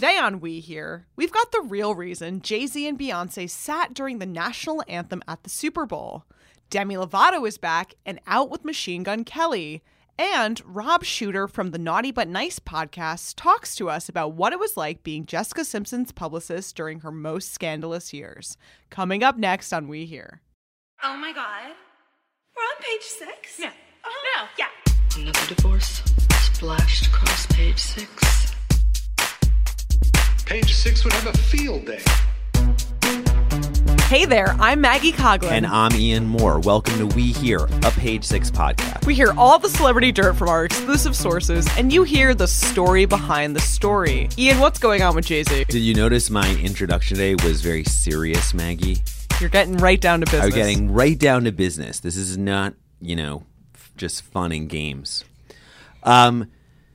Today on We Hear, we've got the real reason Jay Z and Beyonce sat during the national anthem at the Super Bowl. Demi Lovato is back and out with Machine Gun Kelly. And Rob Shuter from the Naughty But Nice podcast talks to us about what it was like being Jessica Simpson's publicist during her most scandalous years. Coming up next on We Hear. Oh my god. We're on page six? No. Oh, No. Yeah. Another divorce splashed across page six. Page six would have a field day. Hey there, I'm Maggie Coughlin. And I'm Ian Mohr. Welcome to We Hear, a Page Six podcast. We hear all the celebrity dirt from our exclusive sources, and you hear the story behind the story. Ian, what's going on with Jay Z? Did you notice my introduction today was very serious, Maggie? You're getting right down to business. I'm getting right down to business. This is not, you know, just fun and games. Um,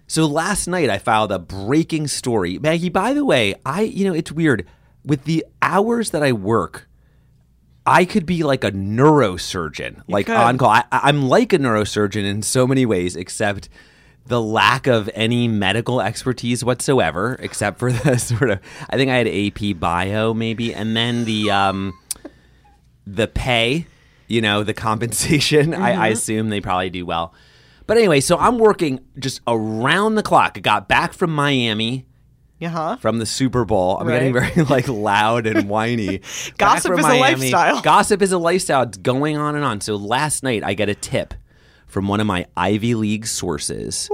so last night I filed a breaking story. Maggie, by the way, I, you know, it's weird. With the hours that I work, I could be like a neurosurgeon, like could. on call. I, I'm like a neurosurgeon in so many ways, except the lack of any medical expertise whatsoever, except for the sort of. I think I had AP Bio maybe, and then the um, the pay, you know, the compensation. I, I assume they probably do well. But anyway, so I'm working just around the clock. I got back from Miami Uh huh. from the Super Bowl. I'm Right. getting very like loud and whiny. Gossip is a lifestyle. Gossip is a lifestyle. It's going on and on. So last night I get a tip from one of my Ivy League sources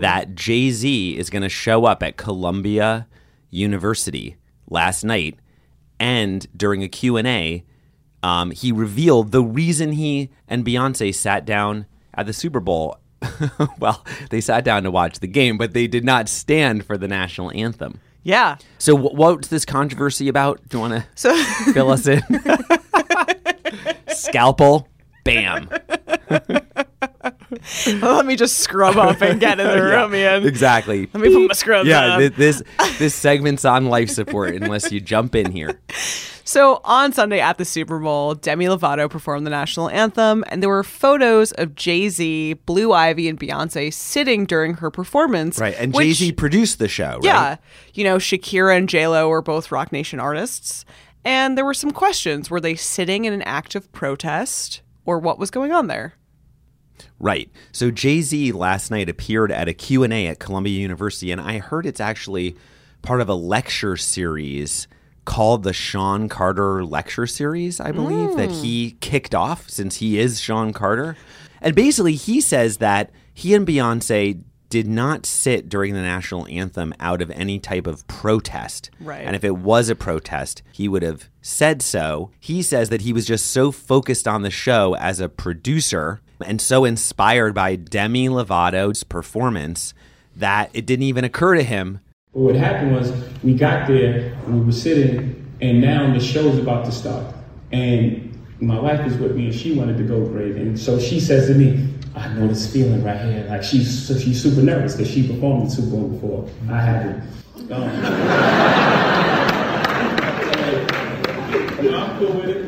that Jay Z is going to show up at Columbia University last night, and during a Q and A, um, he revealed the reason he and Beyonce sat down at the Super Bowl. well, they sat down to watch the game, but they did not stand for the national anthem. Yeah. So, wh- what's this controversy about? Do you want to So fill us in? Scalpel, bam. let me just scrub up and get in the room, Ian. Exactly. Let me put my scrubs Yeah, this this segment's on life support unless you jump in here. So on Sunday at the Super Bowl, Demi Lovato performed the national anthem, and there were photos of Jay Z, Blue Ivy, and Beyonce sitting during her performance. Right, and Jay Z produced the show. Right? Yeah. You know, Shakira and J-Lo were both Roc Nation artists. And there were some questions. Were they sitting in an act of protest or what was going on there? Right. So Jay-Z last night appeared at a Q&A at Columbia University and I heard it's actually part of a lecture series called the Sean Carter Lecture Series, I believe, that hmm. he kicked off since he is Sean Carter. And basically he says that he and Beyonce did not sit during the national anthem out of any type of protest. Right. And if it was a protest, he would have said so. He says that he was just so focused on the show as a producer and so inspired by Demi Lovato's performance that it didn't even occur to him what happened was we got there and we were sitting, and now the show's about to start. And my wife is with me, and she wanted to go great. And so she says to me, "I know this feeling right here. Like she's so she's super nervous because she performed the Super Bowl before. I haven't." Um, no, I'm cool with it.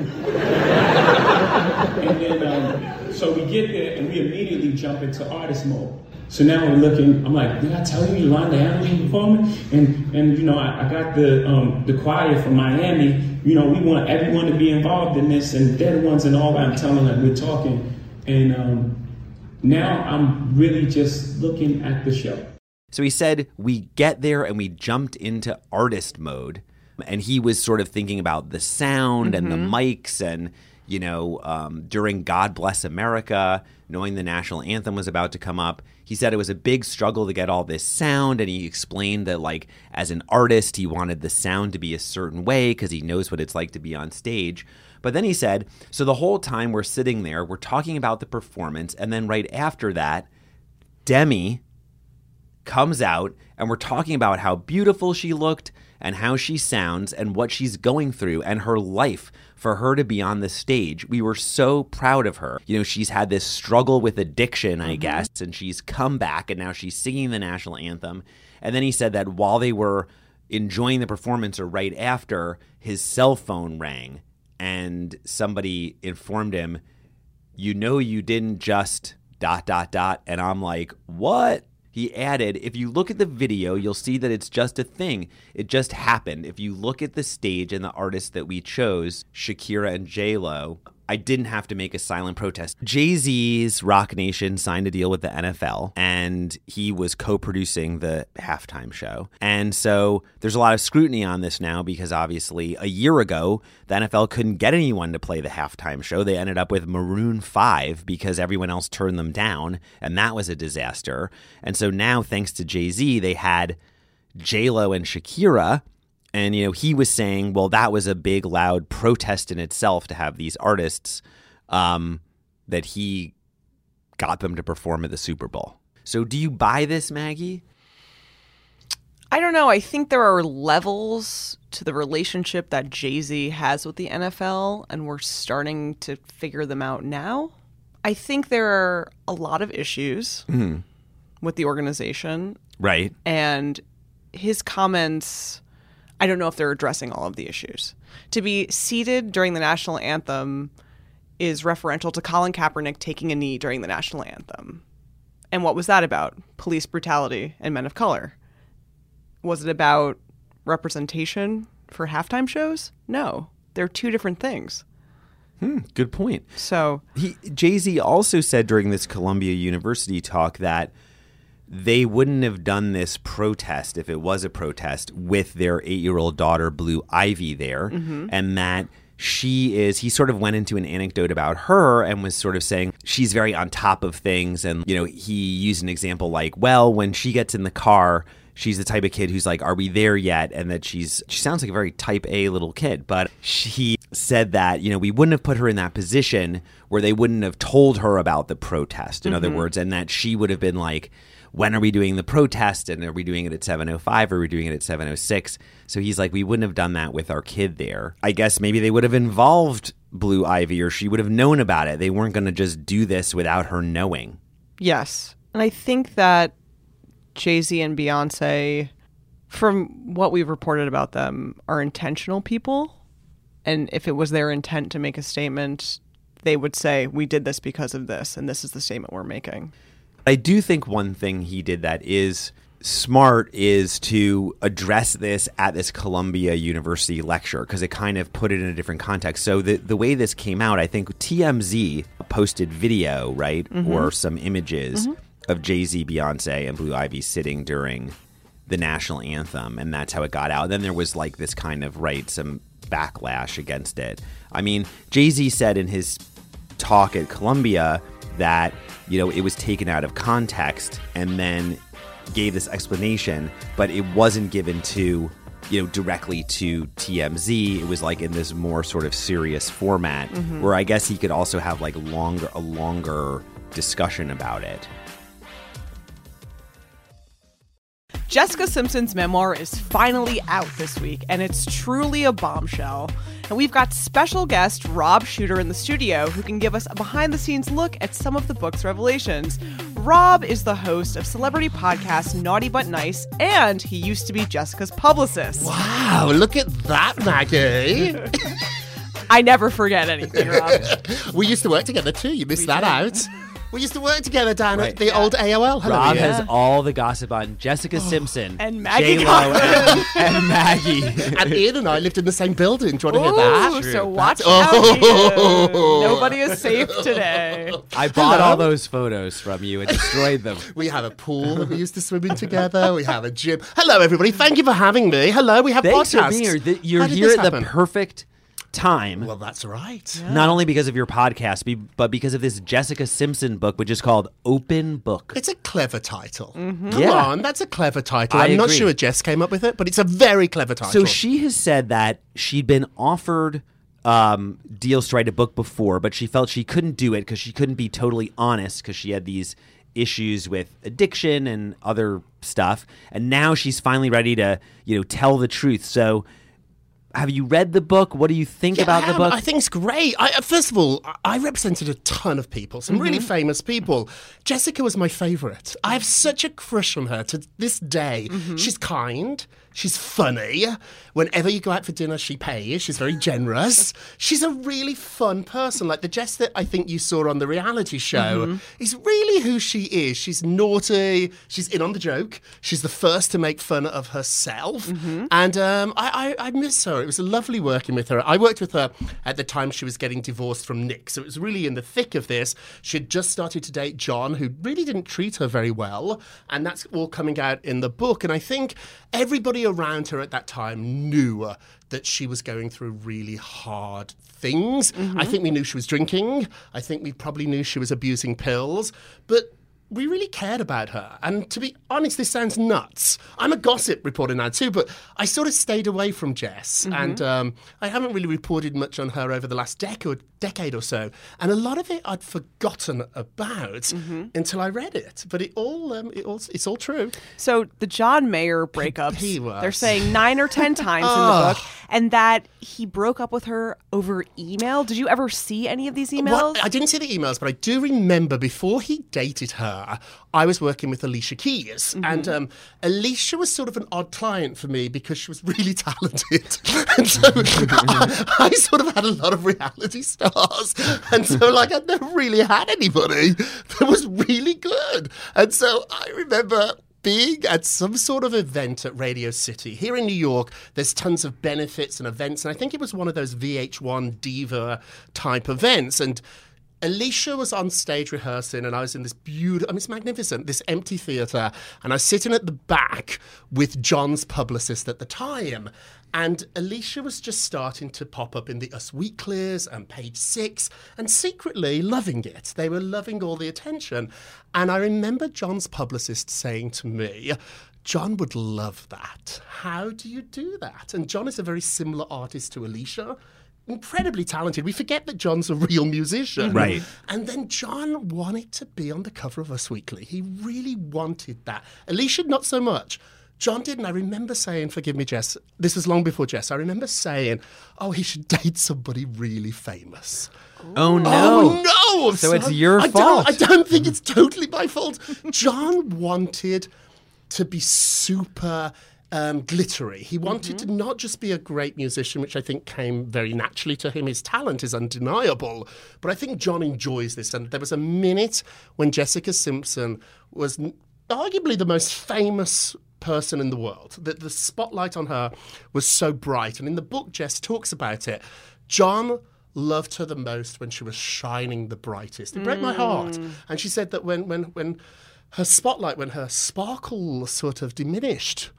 and then, um, so we get there and we immediately jump into artist mode. So now we're looking. I'm like, did I tell you Yolanda Adams performing? And and you know, I, I got the um, the choir from Miami. You know, we want everyone to be involved in this, and they're the ones and all. I'm telling them we're talking, and um, now I'm really just looking at the show. So he said we get there and we jumped into artist mode, and he was sort of thinking about the sound and the mics and you know um, during God Bless America, knowing the national anthem was about to come up. He said it was a big struggle to get all this sound, and he explained that like as an artist, he wanted the sound to be a certain way because he knows what it's like to be on stage. But then he said, so the whole time we're sitting there, we're talking about the performance, and then right after that, Demi comes out and we're talking about how beautiful she looked and how she sounds and what she's going through and her life for her to be on the stage. We were so proud of her. You know, she's had this struggle with addiction, I mm-hmm. guess, and she's come back and now she's singing the national anthem. And then he said that while they were enjoying the performance or right after, his cell phone rang and somebody informed him, You know, you didn't just dot, dot, dot. And I'm like, What? He added, if you look at the video, you'll see that it's just a thing. It just happened. If you look at the stage and the artists that we chose, Shakira and J Lo, I didn't have to make a silent protest. Jay Z's Roc Nation signed a deal with the NFL, and he was co producing the halftime show. And so there's a lot of scrutiny on this now because obviously a year ago, the NFL couldn't get anyone to play the halftime show. They ended up with Maroon 5 because everyone else turned them down, and that was a disaster. And so now, thanks to Jay Z, they had J Lo and Shakira and, you know, he was saying, well, that was a big, loud protest in itself to have these artists um, that he got them to perform at the Super Bowl. So do you buy this, Maggie? I don't know. I think there are levels to the relationship that Jay Z has with the NFL, and we're starting to figure them out now. I think there are a lot of issues with the organization, Right. and his comments I don't know if they're addressing all of the issues. To be seated during the national anthem is referential to Colin Kaepernick taking a knee during the national anthem. And what was that about? Police brutality and men of color. Was it about representation for halftime shows? No. They're two different things. Hmm, good point. So, Jay Z also said during this Columbia University talk that they wouldn't have done this protest if it was a protest with their eight year old daughter Blue Ivy there, mm-hmm. and that she is. He sort of went into an anecdote about her and was sort of saying she's very on top of things, and you know he used an example like, well, when she gets in the car. She's the type of kid who's like, "Are we there yet?" And that she's she sounds like a very type A little kid, but she said that you know we wouldn't have put her in that position where they wouldn't have told her about the protest. In other mm-hmm. words, and that she would have been like, "When are we doing the protest? And are we doing it at 7:05? Or are we doing it at 7:06?" So he's like, "We wouldn't have done that with our kid there. I guess maybe they would have involved Blue Ivy, or she would have known about it. They weren't going to just do this without her knowing." yes. And I think that Jay Z and Beyonce, from what we've reported about them, are intentional people. And if it was their intent to make a statement, they would say, We did this because of this, and this is the statement we're making. I do think one thing he did that is smart is to address this at this Columbia University lecture because it kind of put it in a different context. So the the way this came out, I think TMZ posted video, right, mm-hmm. or some images mm-hmm. of Jay Z, Beyonce, and Blue Ivy sitting during the national anthem, and that's how it got out. Then there was like this kind of right some backlash against it. I mean, Jay Z said in his talk at Columbia that you know it was taken out of context and then gave this explanation, but it wasn't given to you know directly to TMZ. It was like in this more sort of serious format mm-hmm. where I guess he could also have like longer a longer discussion about it. Jessica Simpson's memoir is finally out this week, and it's truly a bombshell. And we've got special guest Rob Shuter in the studio who can give us a behind the scenes look at some of the book's revelations. Rob is the host of celebrity podcast Naughty But Nice, and he used to be Jessica's publicist. Wow, look at that, Maggie. I never forget anything, Rob. we used to work together too. You missed that out. We used to work together down Right. at the old AOL. Hello, Rob Ian. has all the gossip on Jessica oh, Simpson And Maggie J-Lo, and, and Maggie. and Ian and I lived in the same building. Do you want to hear that? so watch That's- out. Oh. Nobody is safe today. I bought Hello. all those photos from you and destroyed them. We have a pool that we used to swim in together. We have a gym. Hello, everybody. Thank you for having me. Hello, we have Thanks podcasts. for being here. Th- You're How here this at the happen? perfect time. Well, that's right. Not only because of your podcast, be- but because of this Jessica Simpson book, which is called Open Book. It's a clever title. Come Yeah. on, that's a clever title. I I'm not sure Jess came up with it, but it's a very clever title. So she has said that she'd been offered um, deals to write a book before, but she felt she couldn't do it because she couldn't be totally honest because she had these issues with addiction and other stuff. And now she's finally ready to, you know, tell the truth. So. Have you read the book? What do you think Yeah, about the book? I think it's great. I, uh, first of all, I- represented a ton of people, some really Mm-hmm. famous people. Jessica was my favourite. I have such a crush on her to this day. Mm-hmm. She's kind. She's funny. Whenever you go out for dinner, she pays. She's very generous. She's a really fun person. Like the Jess that I think you saw on the reality show is really who she is. She's naughty. She's in on the joke. She's the first to make fun of herself. And um, I, I, I miss her. It was lovely working with her. I worked with her at the time she was getting divorced from Nick. So it was really in the thick of this. She had just started to date John, who really didn't treat her very well. And that's all coming out in the book. And I think everybody around her at that time knew uh, that she was going through really hard things. I think we knew she was drinking. I think we probably knew she was abusing pills. But we really cared about her. And to be honest, this sounds nuts. I'm a gossip reporter now too, but I sort of stayed away from Jess, and um, I haven't really reported much on her over the last decade, decade or so. And a lot of it I'd forgotten about until I read it. But it all, um, it all, it's all true. So the John Mayer breakups, he was. they're saying nine or ten times in the book, and that he broke up with her over email. Did you ever see any of these emails? Well, I didn't see the emails, but I do remember before he dated her, I was working with Alicia Keys. And um, Alicia was sort of an odd client for me because she was really talented. and so I, I sort of had a lot of reality stars. And so, like, I'd never really had anybody that was really good. And so I remember being at some sort of event at Radio City here in New York. There's tons of benefits and events, and I think it was one of those VH1 diva type events. And Alicia was on stage rehearsing, and I was in this beautiful, I mean, it's magnificent, this empty theatre, and I was sitting at the back with John's publicist at the time. And Alicia was just starting to pop up in the Us Weeklies and page six and secretly loving it. They were loving all the attention. And I remember John's publicist saying to me, John would love that. How do you do that? And John is a very similar artist to Alicia. Incredibly talented. We forget that John's a real musician. Mm-hmm. Right. And then John wanted to be on the cover of Us Weekly. He really wanted that. Alicia, not so much. John didn't. I remember saying, forgive me, Jess, this was long before Jess. I remember saying, oh, he should date somebody really famous. Oh no. Oh, no! So it's your I fault. Don't, I don't think it's totally my fault. John wanted to be super um, glittery. He wanted to not just be a great musician, which I think came very naturally to him. His talent is undeniable. But I think John enjoys this. And there was a minute when Jessica Simpson was arguably the most famous person in the world. The, the spotlight on her was so bright. And in the book, Jess talks about it. John loved her the most when she was shining the brightest. It broke my heart. And she said that when, when, when her spotlight, when her sparkle sort of diminished,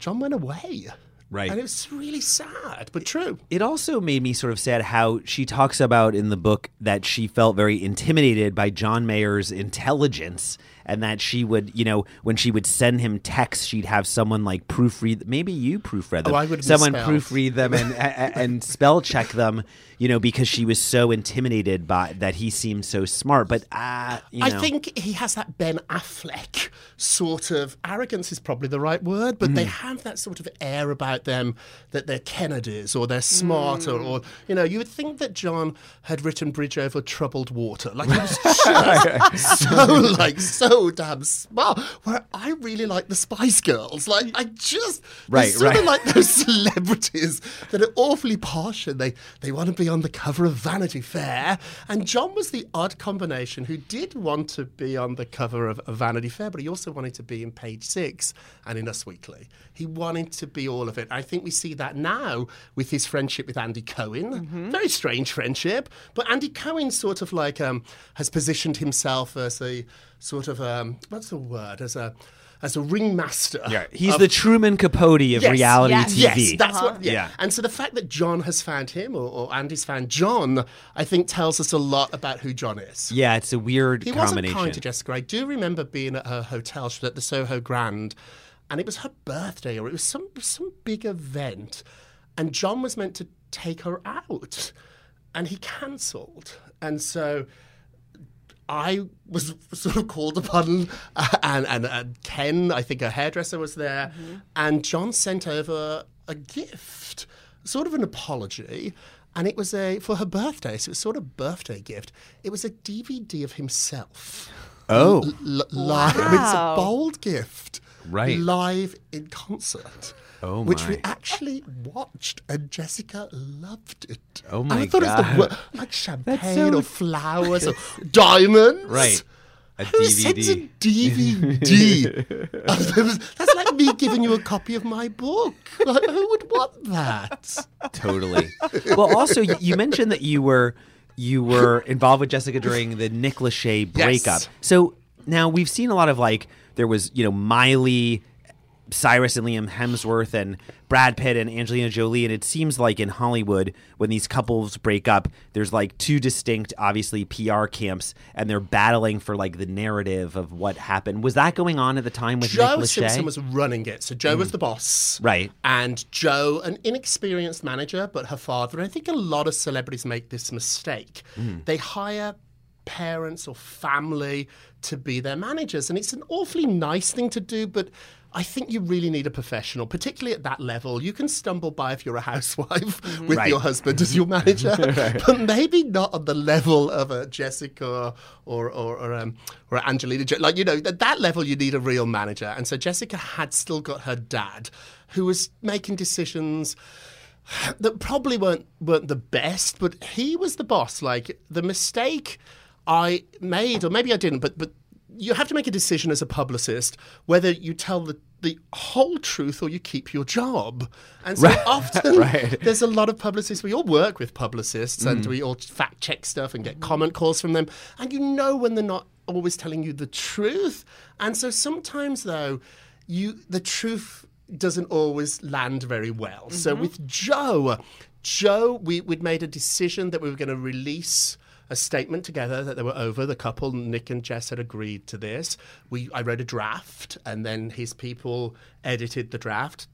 John went away. Right. And it was really sad, but true. It also made me sort of sad how she talks about in the book that she felt very intimidated by John Mayer's intelligence and that she would, you know, when she would send him texts, she'd have someone like proofread. Maybe you proofread them. Oh, I would someone proofread them and and, and spell check them, you know, because she was so intimidated by that he seemed so smart. But uh, you I know, think he has that Ben Affleck sort of arrogance is probably the right word, but Mm. they have that sort of air about them that they're Kennedys or they're smart or, or you know, you would think that John had written Bridge Over Troubled Water. Like he was so like so damn smart. Where I really like the Spice Girls. Like I just Right, sort right. of like those celebrities that are awfully posh and they, they want to be on the cover of Vanity Fair. And John was the odd combination who did want to be on the cover of, of Vanity Fair, but he also wanted to be in page six and in Us Weekly. He wanted to be all of it. I think we see that now with his friendship with Andy Cohen. Very strange friendship. But Andy Cohen sort of like um, has positioned himself as a sort of um, what's the word? As a as a ringmaster. yeah, he's of- the Truman Capote of Yes, reality yes, TV. Yes, that's what. Yeah. Yeah. And so the fact that John has found him, or, or Andy's found John, I think tells us a lot about who John is. yeah, it's a weird He wasn't kind to Jessica. I do remember being at her hotel. She was at the Soho Grand, and it was her birthday, or it was some some big event, and John was meant to take her out, and he cancelled, and so. I was sort of called upon, uh, and, and, and Ken, I think a hairdresser was there, and John sent over a gift, sort of an apology, and it was a for her birthday, so it was sort of birthday gift. It was a DVD of himself. Oh. L- live. I mean, it's a bold gift. Right. live in concert. Oh, Which we actually watched, and Jessica loved it. Oh, And my I thought it was the wor- like champagne so- or flowers or diamonds. Right. A Who sends a DVD. DVD? And there was- That's like me giving you a copy of my book. Like, who would want that? Totally. Well, also you, you mentioned that you were you were involved with Jessica during the Nick Lachey breakup. So now we've seen a lot of like there was you know Miley, Cyrus and Liam Hemsworth, and Brad Pitt and Angelina Jolie, and it seems like in Hollywood when these couples break up, there's like two distinct, obviously PR camps, and they're battling for like the narrative of what happened. Was that going on at the time with Joe Nick Lachey? Simpson was running it. So Joe was mm. the boss. Right. And Joe, an inexperienced manager, but her father, and I think a lot of celebrities make this mistake. Mm. They hire parents or family to be their managers. And it's an awfully nice thing to do, but I think you really need a professional, particularly at that level. You can stumble by if you're a housewife with Right. your husband as your manager, but maybe not on the level of a Jessica or or or, um, or Angelina. Like you know, at that level, you need a real manager. And so Jessica had still got her dad, who was making decisions that probably weren't weren't the best, but he was the boss. Like the mistake I made, or maybe I didn't, but but you have to make a decision as a publicist whether you tell the the whole truth or you keep your job. And so often there's a lot of publicists. We all work with publicists and mm. we all fact check stuff and get comment calls from them. And you know when they're not always telling you the truth. And so sometimes though, you the truth doesn't always land very well. So mm-hmm. with Joe, Joe, we, we'd made a decision that we were going to release a statement together that they were over. The couple, Nick and Jess, had agreed to this. We, I wrote a draft, and then his people edited the draft.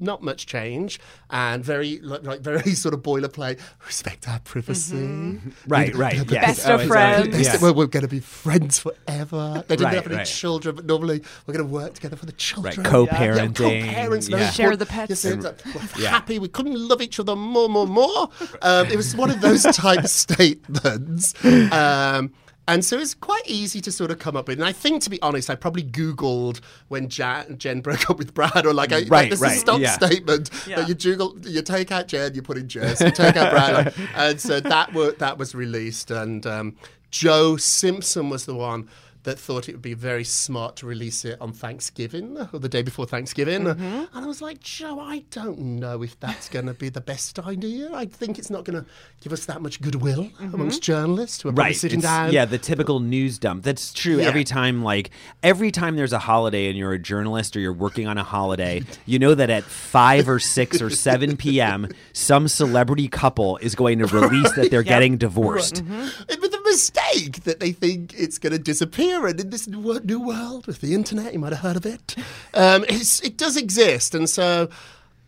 Not much change, and very like, like very sort of boilerplate. Respect our privacy. Right, right, yes. Best of it's, friends. They yeah. said, well, we're going to be friends forever. They didn't Right, have any right. children, but normally we're going to work together for the children. Right. Co-parenting, Yeah, co-parents. yeah. Share the pets. Yes, it's like, we're happy. We couldn't love each other more, more, more. Um, it was one of those type statements. Um, and so it's quite easy to sort of come up with. And I think, to be honest, I probably Googled when Jan, Jen broke up with Brad, or like, I, like this right, is a stock yeah. statement Yeah. that you Google, you take out Jen, you put in Jess, you take out Brad, like- and so that were, that was released. And um, Joe Simpson was the one that thought it would be very smart to release it on Thanksgiving or the day before Thanksgiving. Mm-hmm. And I was like, Joe, I don't know if that's going to be the best idea. I think it's not going to give us that much goodwill mm-hmm. amongst journalists who are right sitting It's- down. yeah the typical news dump that's true Yeah. every time like every time there's a holiday and you're a journalist or you're working on a holiday you know that at 5 or 6 or 7 p.m some celebrity couple is going to release that they're getting divorced the mm-hmm. Mistake that they think it's going to disappear, and in this new world with the internet, you might have heard of it. Um, it's, it does exist, and so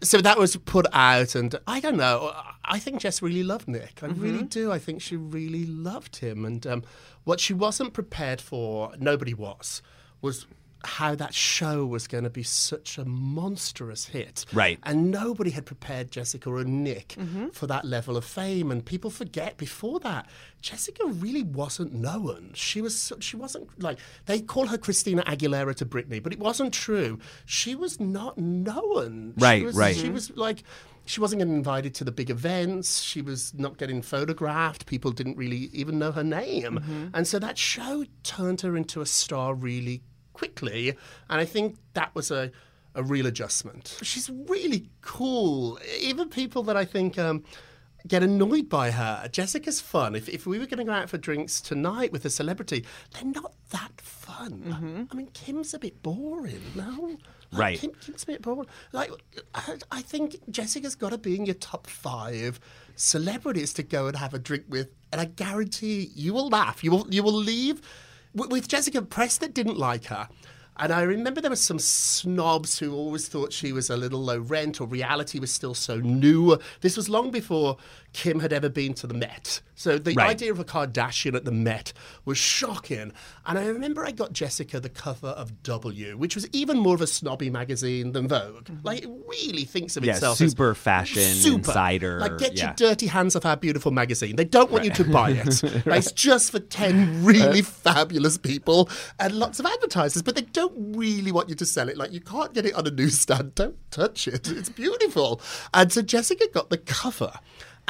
so that was put out, and I don't know. I think Jess really loved Nick. I really do. I think she really loved him, and um, what she wasn't prepared for, nobody was, was how that show was going to be such a monstrous hit. Right. And nobody had prepared Jessica or Nick mm-hmm. for that level of fame. And people forget before that, Jessica really wasn't known. She was she wasn't like they call her Christina Aguilera to Britney, but it wasn't true. She was not known. She Right, was- right. She was like she wasn't getting invited to the big events. She was not getting photographed. People didn't really even know her name. Mm-hmm. And so that show turned her into a star really quickly. And I think that was a, a real adjustment. She's really cool. Even people that I think um, get annoyed by her. Jessica's fun. If, if we were going to go out for drinks tonight with a celebrity, they're not that fun. I mean, Kim's a bit boring, no? Like, Right. Kim, Kim's a bit boring. Like, I, I think Jessica's got to be in your top five celebrities to go and have a drink with, and I guarantee you will laugh. You will you will leave with, Jessica. Press that didn't like her. And I remember there were some snobs who always thought she was a little low rent or reality was still so new. This was long before Kim had ever been to the Met. So the Right. idea of a Kardashian at the Met was shocking. And I remember I got Jessica the cover of W, which was even more of a snobby magazine than Vogue. Mm-hmm. Like it really thinks of Yeah, itself as super fashion, insider, Like get yeah. your dirty hands off our beautiful magazine. They don't want you to buy it. Like, It's just for 10 really uh, fabulous people and lots of advertisers, but they don't really want you to sell it. Like, you can't get it on a newsstand. Don't touch it. It's beautiful. And so Jessica got the cover.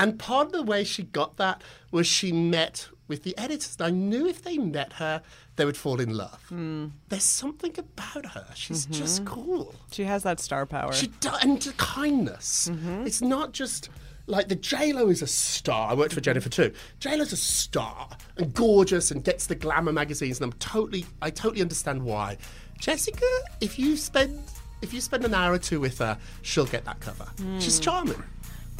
And part of the way she got that was she met with the editors. And I knew if they met her, they would fall in love. Hmm. There's something about her. She's mm-hmm. just cool. She has that star power. She do- and kindness. Mm-hmm. It's not just like the J Lo is a star. I worked for Jennifer too. J Lo's a star and gorgeous and gets the glamour magazines, and I'm totally, I totally understand why. Jessica, if you spend, if you spend an hour or two with her, she'll get that cover. She's hmm. charming.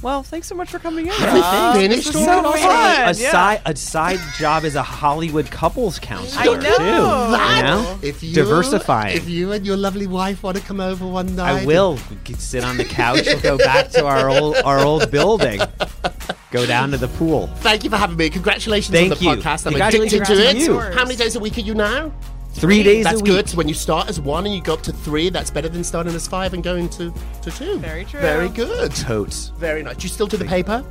Well, thanks so much for coming in. Have we finished This was so Wait, fun. a yeah. side a side job as a Hollywood couples counselor I know. too. That- You know? If you, diversifying. If you and your lovely wife want to come over one night, I will We could sit on the couch. We'll go back to our old our old building. Go down to the pool. Thank you for having me. Congratulations Thank on the you. podcast. I'm addicted to to it. you. How many days a week are you now? Three days That's a week. good. When you start as one and you go up to three, that's better than starting as five and going to, to two. Very true. Very good. Totes. Very nice. You still do the paper?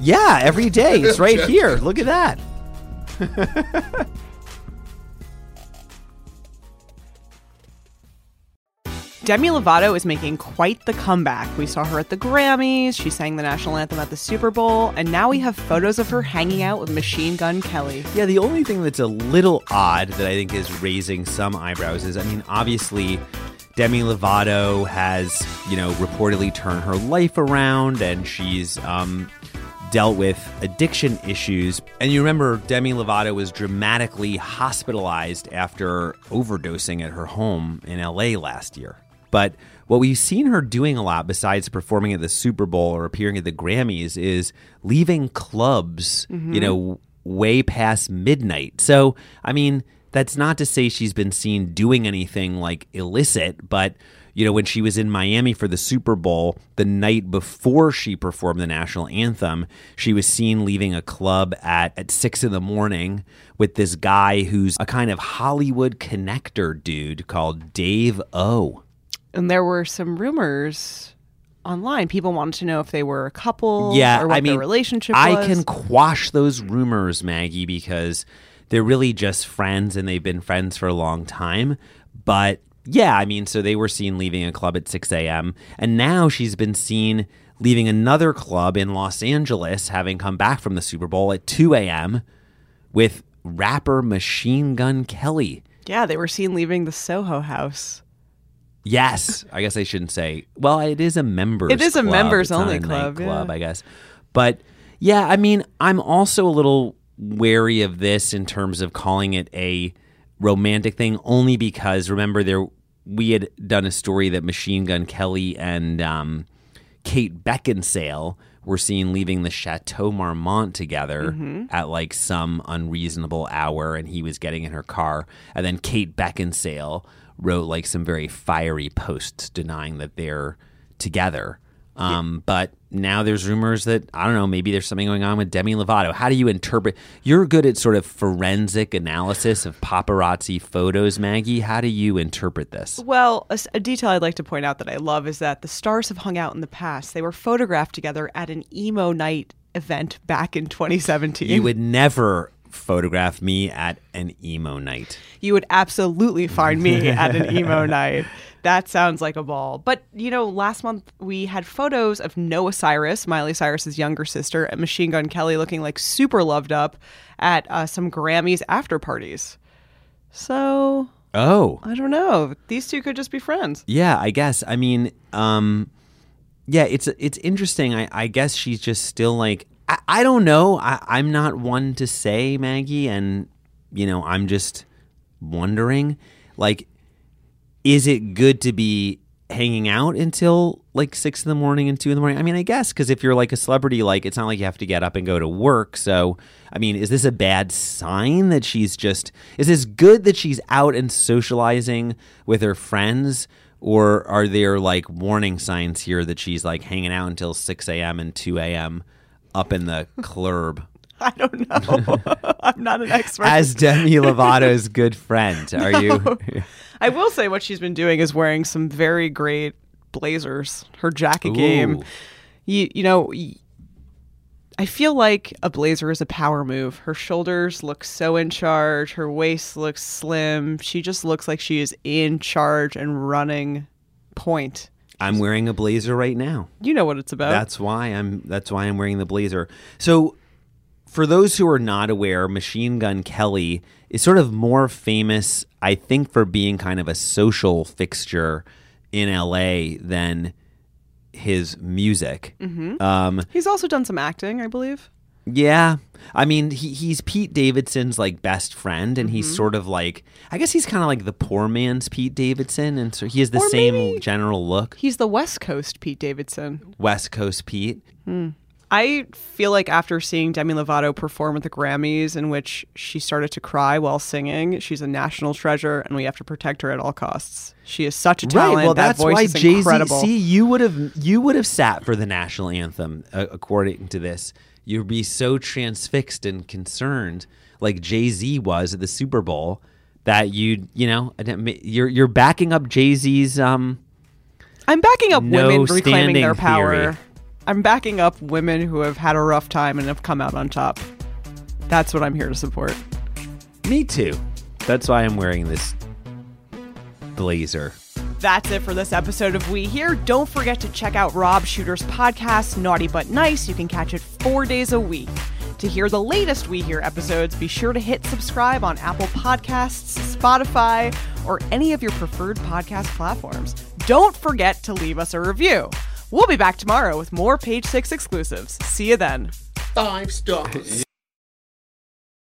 Yeah, every day. It's right here. Look at that. Demi Lovato is making quite the comeback. We saw her at the Grammys, she sang the national anthem at the Super Bowl, and now we have photos of her hanging out with Machine Gun Kelly. Yeah, the only thing that's a little odd that I think is raising some eyebrows is I mean, obviously, Demi Lovato has, you know, reportedly turned her life around and she's um, dealt with addiction issues. And you remember Demi Lovato was dramatically hospitalized after overdosing at her home in LA last year. But what we've seen her doing a lot, besides performing at the Super Bowl or appearing at the Grammys, is leaving clubs, you know, way past midnight. So, I mean, that's not to say she's been seen doing anything like illicit, but you know, when she was in Miami for the Super Bowl, the night before she performed the national anthem, she was seen leaving a club at, at six in the morning with this guy who's a kind of Hollywood connector dude called Dave O. And there were some rumors online. People wanted to know if they were a couple yeah, or what I mean, their relationship I was. can quash those rumors, Maggie, because they're really just friends and they've been friends for a long time. But yeah, I mean, so they were seen leaving a club at 6 a.m. And now she's been seen leaving another club in Los Angeles, having come back from the Super Bowl at 2 a.m. with rapper Machine Gun Kelly. Yeah, they were seen leaving the Soho house. Yes, I guess I shouldn't say. Well, it is a members. It is a club. members It's only a club, nightclub, yeah. I guess. But yeah, I mean, I'm also a little wary of this in terms of calling it a romantic thing, only because remember there we had done a story that Machine Gun Kelly and um, Kate Beckinsale were seen leaving the Chateau Marmont together Mm-hmm. at like some unreasonable hour, and he was getting in her car, and then Kate Beckinsale wrote like some very fiery posts denying that they're together. Um, But now there's rumors that I don't know, maybe there's something going on with Demi Lovato. How do you interpret? You're good at sort of forensic analysis of paparazzi photos, Maggie. How do you interpret this? Well, a detail I'd like to point out that I love is that the stars have hung out in the past. They were photographed together at an emo night event back in 2017. You would never photograph me at an emo night. you would absolutely find me at an emo night. That sounds like a ball. But, you know, last month we had photos of Noah Cyrus, Miley Cyrus's younger sister, and Machine Gun Kelly looking like super loved up at uh, some Grammys after parties. So, Oh, I don't know. These two could just be friends. yeah. I guess. I mean, um, yeah. It's it's interesting. I, I guess she's just still like I, I don't know. I, I'm not one to say Maggie, and you know, I'm just wondering, like, is it good to be hanging out until like six in the morning and two in the morning? I mean, I guess because if you're like a celebrity, like it's not like you have to get up and go to work. So, I mean, is this a bad sign that she's just? Is this good that she's out and socializing with her friends? Or are there like warning signs here that she's like hanging out until 6 a.m. and 2 a.m. up in the club I don't know. I'm not an expert. as Demi Lovato's good friend? Are you? I will say what she's been doing is wearing some very great blazers. Her jacket game. You you know, I feel like a blazer is a power move. Her shoulders look so in charge. Her waist looks slim. She just looks like she is in charge and running point. I'm wearing a blazer right now. You know what it's about. That's why I'm that's why I'm wearing the blazer. So for those who are not aware, Machine Gun Kelly is sort of more famous, I think, for being kind of a social fixture in LA than his music. Um, He's also done some acting, I believe. Yeah. I mean, he, he's Pete Davidson's like best friend, and Mm-hmm. he's sort of like, I guess he's kind of like the poor man's Pete Davidson, and so he has the Or same general look. He's the West Coast Pete Davidson. West Coast Pete. I feel like after seeing Demi Lovato perform at the Grammys, in which she started to cry while singing, she's a national treasure, and we have to protect her at all costs. She is such a talent. Right. Well, that that's voice why Jay Z. See, you would have you would have sat for the national anthem uh, according to this. You'd be so transfixed and concerned, like Jay Z was at the Super Bowl, that you you know you're you're backing up Jay Z's. Um, I'm backing up No women reclaiming their power. theory. I'm backing up women who have had a rough time and have come out on top. That's what I'm here to support. me too. That's why I'm wearing this blazer. That's it for this episode of We Hear. Don't forget to check out Rob Shuter's podcast, Naughty But Nice. You can catch it four days a week. To hear the latest We Hear episodes, be sure to hit subscribe on Apple Podcasts, Spotify, or any of your preferred podcast platforms. Don't forget to leave us a review. We'll be back tomorrow with more Page Six exclusives. See you then. Five stars.